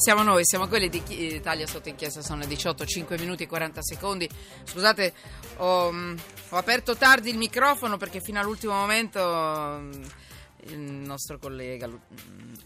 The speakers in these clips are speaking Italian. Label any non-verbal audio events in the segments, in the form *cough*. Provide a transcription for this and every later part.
Siamo noi, siamo quelli di Italia sotto inchiesta, sono le 18, 5 minuti e 40 secondi. Scusate, ho, mm, ho aperto tardi il microfono perché fino all'ultimo momento mm, il nostro collega mm,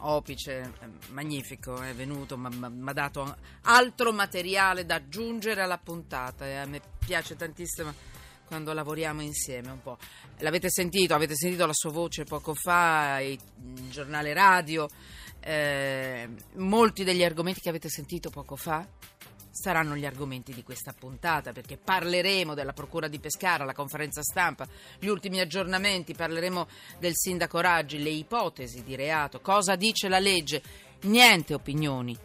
Opice, magnifico, è venuto, mi ha dato altro materiale da aggiungere alla puntata e a me piace tantissimo quando lavoriamo insieme un po'. L'avete sentito, avete sentito la sua voce poco fa, il giornale radio eh, molti degli argomenti che avete sentito poco fa saranno gli argomenti di questa puntata perché parleremo della Procura di Pescara, la conferenza stampa, gli ultimi aggiornamenti, parleremo del sindaco Raggi, le ipotesi di reato, cosa dice la legge, niente opinioni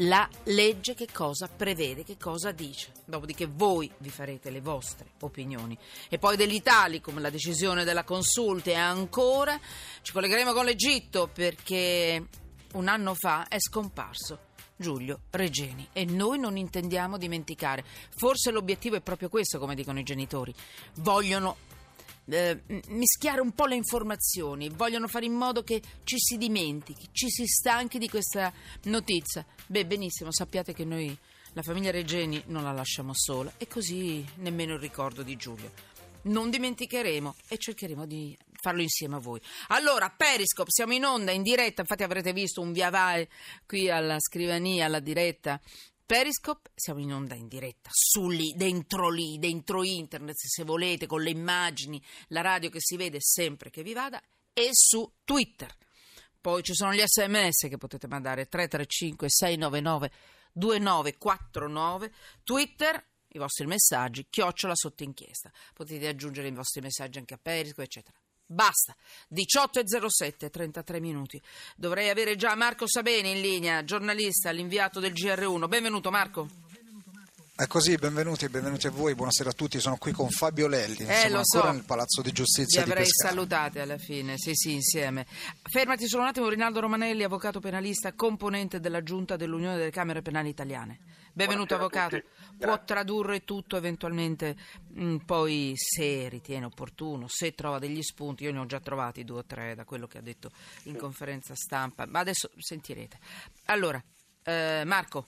la legge che cosa prevede, che cosa dice. Dopodiché voi vi farete le vostre opinioni. E poi dell'Italicum, la decisione della consulta e ancora ci collegheremo con l'Egitto perché un anno fa è scomparso. Giulio Regeni e noi non intendiamo dimenticare. Forse l'obiettivo è proprio questo, come dicono i genitori. Vogliono eh, mischiare un po' le informazioni, vogliono fare in modo che ci si dimentichi, ci si stanchi di questa notizia. Beh, benissimo, sappiate che noi, la famiglia Regeni, non la lasciamo sola e così nemmeno il ricordo di Giulio. Non dimenticheremo e cercheremo di farlo insieme a voi. Allora, Periscope, siamo in onda, in diretta, infatti avrete visto un via vai qui alla scrivania, alla diretta Periscope, siamo in onda in diretta, su lì, dentro lì, dentro internet, se volete, con le immagini, la radio che si vede sempre che vi vada, e su Twitter. Poi ci sono gli sms che potete mandare 335 699 2949, Twitter, i vostri messaggi, chiocciola sotto inchiesta. Potete aggiungere i vostri messaggi anche a Periscope, eccetera. Basta, 18.07, 33 minuti. Dovrei avere già Marco Sabeni in linea, giornalista, l'inviato del GR1. Benvenuto Marco. È così, benvenuti, benvenuti a voi, buonasera a tutti. Sono qui con Fabio Lelli, eh, siamo ancora so. nel Palazzo di Giustizia Vi avrei salutati alla fine, sì sì, insieme. Fermati solo un attimo, Rinaldo Romanelli, avvocato penalista, componente della Giunta dell'Unione delle Camere Penali Italiane. Benvenuto avvocato. Può tradurre tutto eventualmente mh, mm, poi se ritiene opportuno, se trova degli spunti, io ne ho già trovati due o tre da quello che ha detto in conferenza stampa, ma adesso sentirete. Allora, eh, Marco,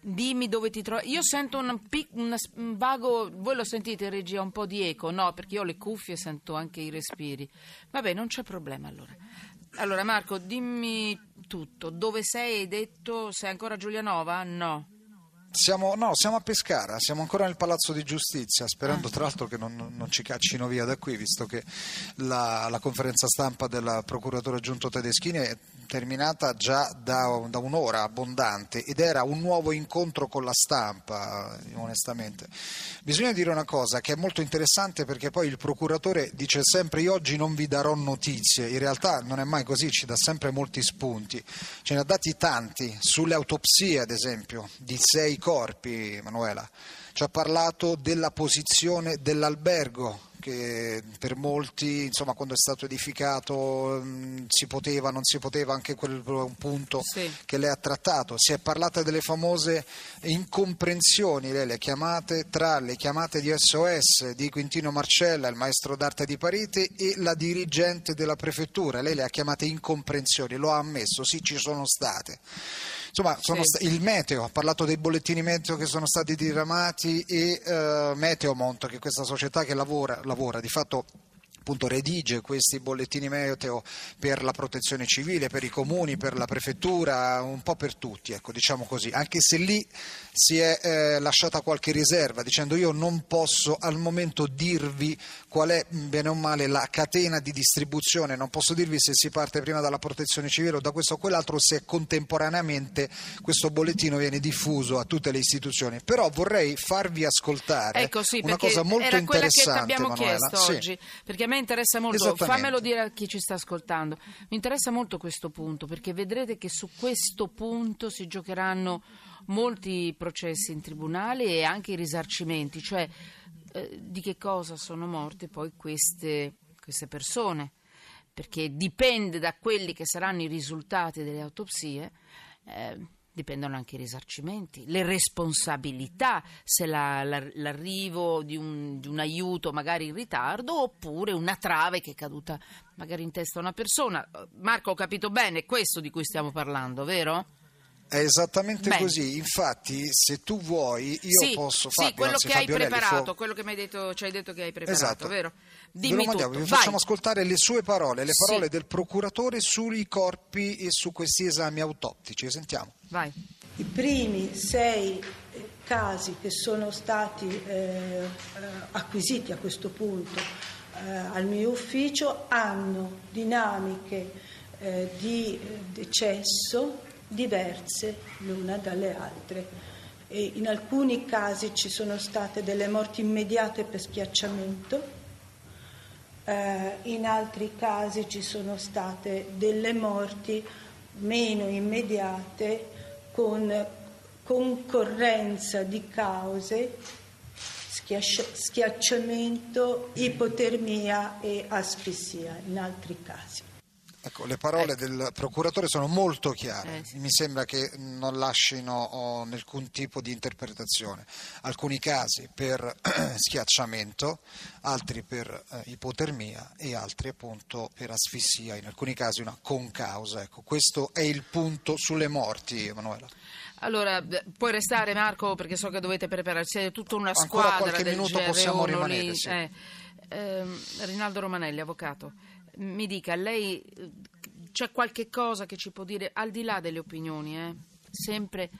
Dimmi dove ti trovi. Io sento un, pic, un, vago. Voi lo sentite in regia un po' di eco? No, perché io ho le cuffie e sento anche i respiri. Vabbè, non c'è problema allora. Allora, Marco, dimmi tutto. Dove sei? Hai detto sei ancora a Giulianova? No. Siamo, no, siamo a Pescara, siamo ancora nel Palazzo di Giustizia, sperando ah. tra l'altro che non, non, ci caccino via da qui, visto che la, la conferenza stampa del procuratore aggiunto Tedeschini è terminata già da, da, un'ora abbondante ed era un nuovo incontro con la stampa, onestamente. Bisogna dire una cosa che è molto interessante perché poi il procuratore dice sempre io oggi non vi darò notizie, in realtà non è mai così, ci dà sempre molti spunti, ce ne ha dati tanti, sulle autopsie ad esempio, di sei corpi, Manuela, ci ha parlato della posizione dell'albergo che per molti, insomma, quando è stato edificato mh, mm, si poteva, non si poteva, anche quel un punto sì. che lei ha trattato. Si è parlata delle famose incomprensioni, lei le ha chiamate tra le chiamate di SOS di Quintino Marcella, il maestro d'arte di Parete, e la dirigente della prefettura. Lei le ha chiamate incomprensioni, lo ha ammesso, sì, ci sono state. Insomma, sì. sta- il meteo, ha parlato dei bollettini meteo che sono stati diramati e uh, Meteomont, che è questa società che lavora, lavora di fatto appunto redige questi bollettini meteo per la protezione civile, per i comuni, per la prefettura, un po' per tutti, ecco, diciamo così, anche se lì si è eh, lasciata qualche riserva dicendo io non posso al momento dirvi qual è bene o male la catena di distribuzione, non posso dirvi se si parte prima dalla protezione civile o da questo o quell'altro, se contemporaneamente questo bollettino viene diffuso a tutte le istituzioni. Però vorrei farvi ascoltare ecco, sì, una cosa molto era interessante. Che abbiamo Manuela. chiesto sì. oggi, perché a me interessa molto, fammelo dire a chi ci sta ascoltando, mi interessa molto questo punto, perché vedrete che su questo punto si giocheranno molti processi in tribunale e anche i risarcimenti, cioè eh, di che cosa sono morte poi queste, queste persone, perché dipende da quelli che saranno i risultati delle autopsie. Eh, dipendono anche i risarcimenti, le responsabilità, se la, la, l'arrivo di un, di un, aiuto magari in ritardo oppure una trave che è caduta magari in testa a una persona. Marco, ho capito bene, è questo di cui stiamo parlando, vero? È esattamente Bene. così, infatti se tu vuoi io sì, posso sì, Fabio, quello anzi, che hai Fabio Lelli, preparato, fu- quello che mi hai detto, ci hai detto che hai preparato, Esatto. vero? Dimmi mandiamo, tutto. vi Vai. facciamo ascoltare le sue parole, le Sì. parole del procuratore sui corpi e su questi esami autoptici. Sentiamo. Vai. I primi sei casi che sono stati eh, eh, acquisiti a questo punto eh, al mio ufficio hanno dinamiche eh, di eh, decesso diverse l'una dalle altre. E in alcuni casi ci sono state delle morti immediate per schiacciamento, eh, in altri casi ci sono state delle morti meno immediate con concorrenza di cause, schiacciamento, ipotermia e asfissia in altri casi. Ecco, le parole del procuratore sono molto chiare, Eh, sì. mi sembra che non lasciino oh, alcun tipo di interpretazione. Alcuni casi per *clears throat* schiacciamento, altri per eh, ipotermia e altri appunto per asfissia, in alcuni casi una concausa. Ecco, questo è il punto sulle morti, Emanuela. Allora, puoi restare Marco perché so che dovete prepararsi, siete tutta una Ancora squadra qualche del minuto GR1 possiamo lì. rimanere, sì. Eh, ehm, Rinaldo Romanelli, avvocato, mi dica, lei c'è qualche cosa che ci può dire, al di là delle opinioni, eh, sempre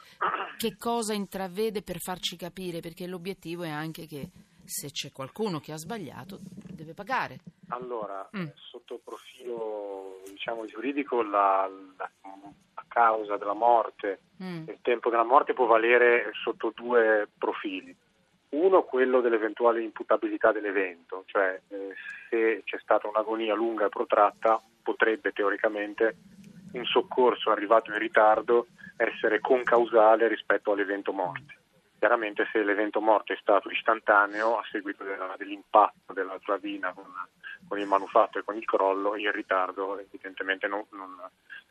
che cosa intravede per farci capire, perché l'obiettivo è anche che se c'è qualcuno che ha sbagliato deve pagare. Allora, Mm. eh, sotto il profilo diciamo, giuridico la, la- la causa della morte, Mm. il tempo della morte può valere sotto due profili. Uno, quello dell'eventuale imputabilità dell'evento, cioè eh, se c'è stata un'agonia lunga e protratta potrebbe teoricamente un soccorso arrivato in ritardo essere concausale rispetto all'evento morte. Chiaramente se l'evento morte è stato istantaneo a seguito della- dell'impatto della slavina con, con il manufatto e con il crollo, il ritardo evidentemente non, non-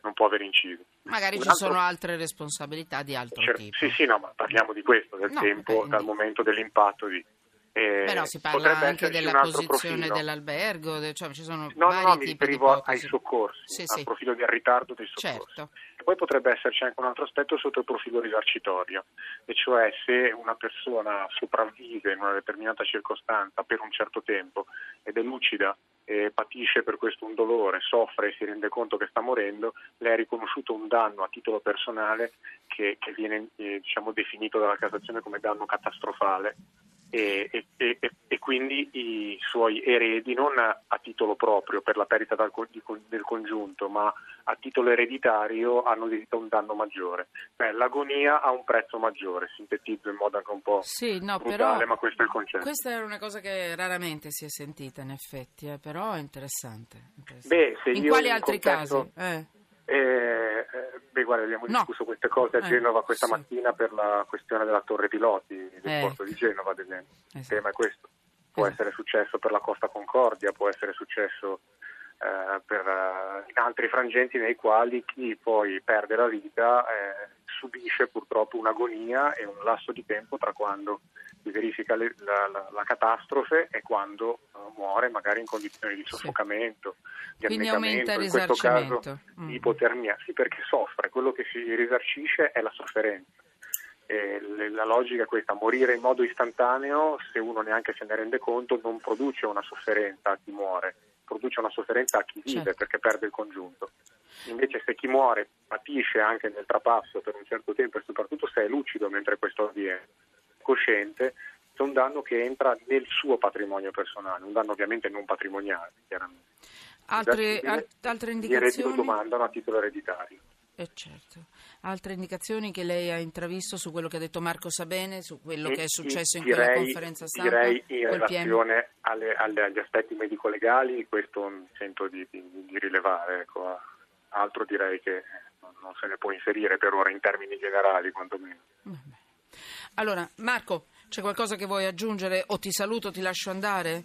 non può aver inciso. Magari Un ci altro- sono altre responsabilità di altro Cer- tipo. Sì, sì, no, ma parliamo di questo, del No, tempo, ok, dal quindi- momento dell'impatto di... eh, no, si parla anche della posizione profilo. dell'albergo, de- cioè ci sono No, vari no, mi riferivo ai soccorsi, Sì, al sì. profilo di ritardo dei soccorsi. Certo. E poi potrebbe esserci anche un altro aspetto sotto il profilo risarcitorio, e cioè se una persona sopravvive in una determinata circostanza per un certo tempo ed è lucida e patisce per questo un dolore, soffre e si rende conto che sta morendo, le è riconosciuto un danno a titolo personale che, che viene eh, diciamo, definito dalla Cassazione come danno catastrofale e, e- e- quindi i suoi eredi non a, a titolo proprio per la perdita dal di del congiunto, ma a titolo ereditario hanno diritto a un danno maggiore. Beh, l'agonia ha un prezzo maggiore, sintetizzo in modo anche un po' Sì, no, brutale, però ma questo è il concetto. questa è una cosa che raramente si è sentita in effetti, eh, però è interessante. interessante. Beh, in quali altri contesto- casi? Eh, Eh, eh, beh, guarda, abbiamo No. discusso queste cose a Eh, Genova questa sì. mattina per la questione della torre piloti del Eh. porto di Genova, ad esempio. Il Esatto. tema è questo. Può Esatto. essere successo per la Costa Concordia, può essere successo eh, per, eh, altri frangenti nei quali chi poi perde la vita eh, subisce purtroppo un'agonia e un lasso di tempo tra quando si verifica le- la, la- la catastrofe e quando eh, muore magari in condizioni di Sì. soffocamento, di Quindi aumenta il in questo caso risarcimento. Mm. ipotermia. Sì, perché soffre, quello che si risarcisce è la sofferenza. E la logica è questa, morire in modo istantaneo, se uno neanche se ne rende conto, non produce una sofferenza a chi muore, produce una sofferenza a chi vive Certo. perché perde il congiunto. Invece se chi muore patisce anche nel trapasso per un certo tempo e soprattutto se è lucido mentre questo avviene, cosciente, è un danno che entra nel suo patrimonio personale, un danno ovviamente non patrimoniale, chiaramente. Altre, al- altre indicazioni? domandano a titolo ereditario. Eh, certo. Altre indicazioni che lei ha intravisto su quello che ha detto Marco Sabene, su quello che è successo in quella conferenza stampa? Direi in relazione alle- alle- agli aspetti medico-legali, questo mi sento di, di- di rilevare. ecco. Altro direi che non, non se ne può inserire per ora in termini generali, quantomeno. Allora, Marco, c'è qualcosa che vuoi aggiungere o ti saluto, ti lascio andare?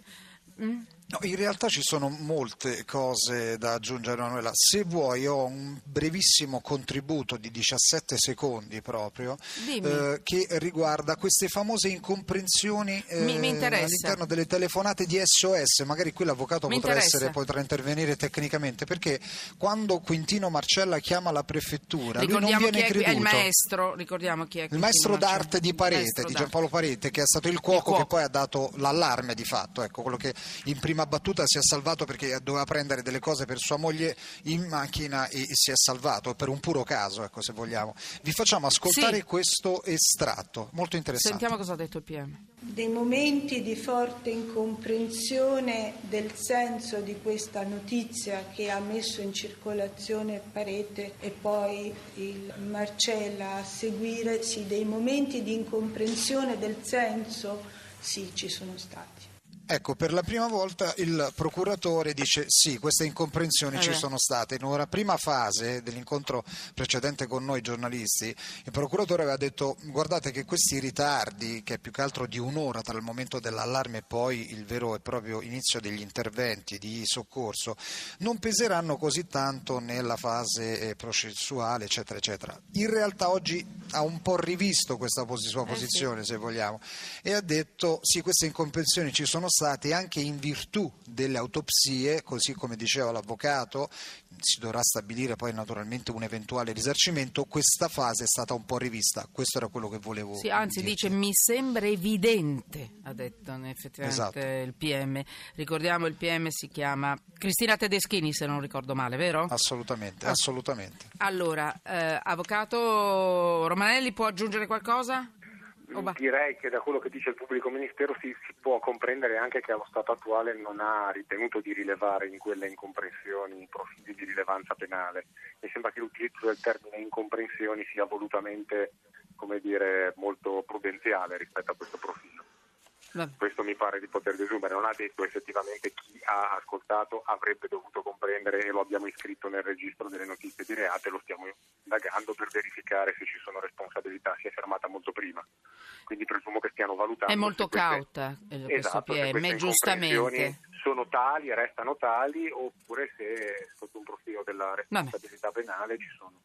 Mm? No, in realtà ci sono molte cose da aggiungere, Manuela. Se vuoi, ho un brevissimo contributo di 17 secondi proprio eh, che riguarda queste famose incomprensioni eh, mi, mi all'interno delle telefonate di SOS. Magari qui l'avvocato potrà, essere, potrà, intervenire tecnicamente perché quando Quintino Marcella chiama la prefettura, ricordiamo lui non viene creduto. È il maestro, ricordiamo chi è Il maestro d'arte di Parete, di Giampaolo Parete, che è stato il cuoco, il cuoco, che poi ha dato l'allarme di fatto, ecco, quello che in prima prima battuta si è salvato perché doveva prendere delle cose per sua moglie in macchina e, e si è salvato per un puro caso, ecco, se vogliamo. Vi facciamo ascoltare sì. questo estratto, molto interessante. Sentiamo cosa ha detto il PM. Dei momenti di forte incomprensione del senso di questa notizia che ha messo in circolazione Parete e poi il Marcella a seguire, sì, dei momenti di incomprensione del senso, sì, ci sono stati. Ecco, per la prima volta il procuratore dice sì, queste incomprensioni eh ci sono state. In una prima fase dell'incontro precedente con noi giornalisti, il procuratore aveva detto guardate che questi ritardi, che è più che altro di un'ora tra il momento dell'allarme e poi il vero e proprio inizio degli interventi di soccorso, non peseranno così tanto nella fase eh, processuale, eccetera, eccetera. In realtà oggi ha un po' rivisto questa sua posizione, eh sì. se vogliamo, e ha detto sì, queste incomprensioni ci sono state anche in virtù delle autopsie, così come diceva l'avvocato, si dovrà stabilire poi naturalmente un eventuale risarcimento, questa fase è stata un po' rivista, questo era quello che volevo Sì, anzi dirti. dice mi sembra evidente, ha detto effettivamente esatto. il PM. Ricordiamo il PM si chiama Cristina Tedeschini se non ricordo male, vero? Assolutamente, ah. assolutamente. Allora, eh, avvocato Romanelli può aggiungere qualcosa? Direi che da quello che dice il pubblico ministero si, si, può comprendere anche che allo stato attuale non ha ritenuto di rilevare in quelle incomprensioni profili di rilevanza penale. Mi sembra che l'utilizzo del termine incomprensioni sia volutamente dire, molto prudenziale rispetto a questo profilo. Questo mi pare di poter desumere. Non ha detto effettivamente chi ha ascoltato avrebbe dovuto comprendere e lo abbiamo iscritto nel registro delle notizie di reato e lo stiamo indagando per verificare se ci sono responsabilità. Si è fermata molto prima. Quindi presumo che stiano valutando. È molto cauta queste, esatto, PM, giustamente. Sono tali restano tali oppure se sotto un profilo della responsabilità Vabbè. penale ci sono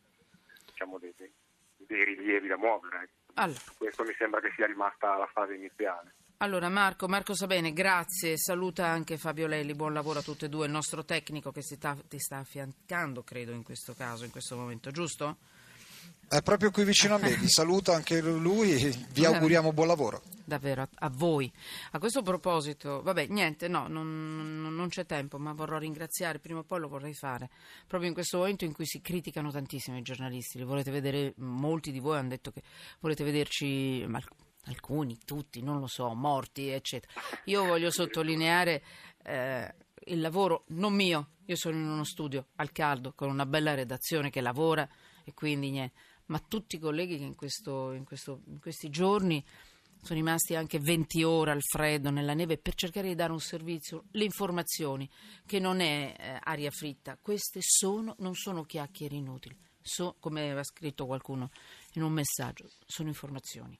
diciamo, dei, dei, rilievi da muovere. Allora. Questo mi sembra che sia rimasta la fase iniziale. Allora Marco, Marco Sabene, grazie, saluta anche Fabio Lelli, buon lavoro a tutti e due, il nostro tecnico che sta, ti sta affiancando, credo, in questo caso, in questo momento, giusto? È proprio qui vicino a me, vi saluta anche lui, vi auguriamo buon lavoro. Davvero, a, a voi. A questo proposito, vabbè, niente, no, non, non, c'è tempo, ma vorrò ringraziare, prima o poi lo vorrei fare, proprio in questo momento in cui si criticano tantissimo i giornalisti, li volete vedere, molti di voi hanno detto che volete vederci... Alcuni, tutti, non lo so, morti, eccetera. Io voglio sottolineare eh, il lavoro non mio, io sono in uno studio al caldo con una bella redazione che lavora e quindi niente, ma tutti i colleghi che in, questo, in, questo, in questi giorni sono rimasti anche 20 ore al freddo, nella neve, per cercare di dare un servizio, le informazioni, che non è eh, aria fritta, queste sono, non sono chiacchiere inutili, so, come aveva scritto qualcuno in un messaggio, sono informazioni.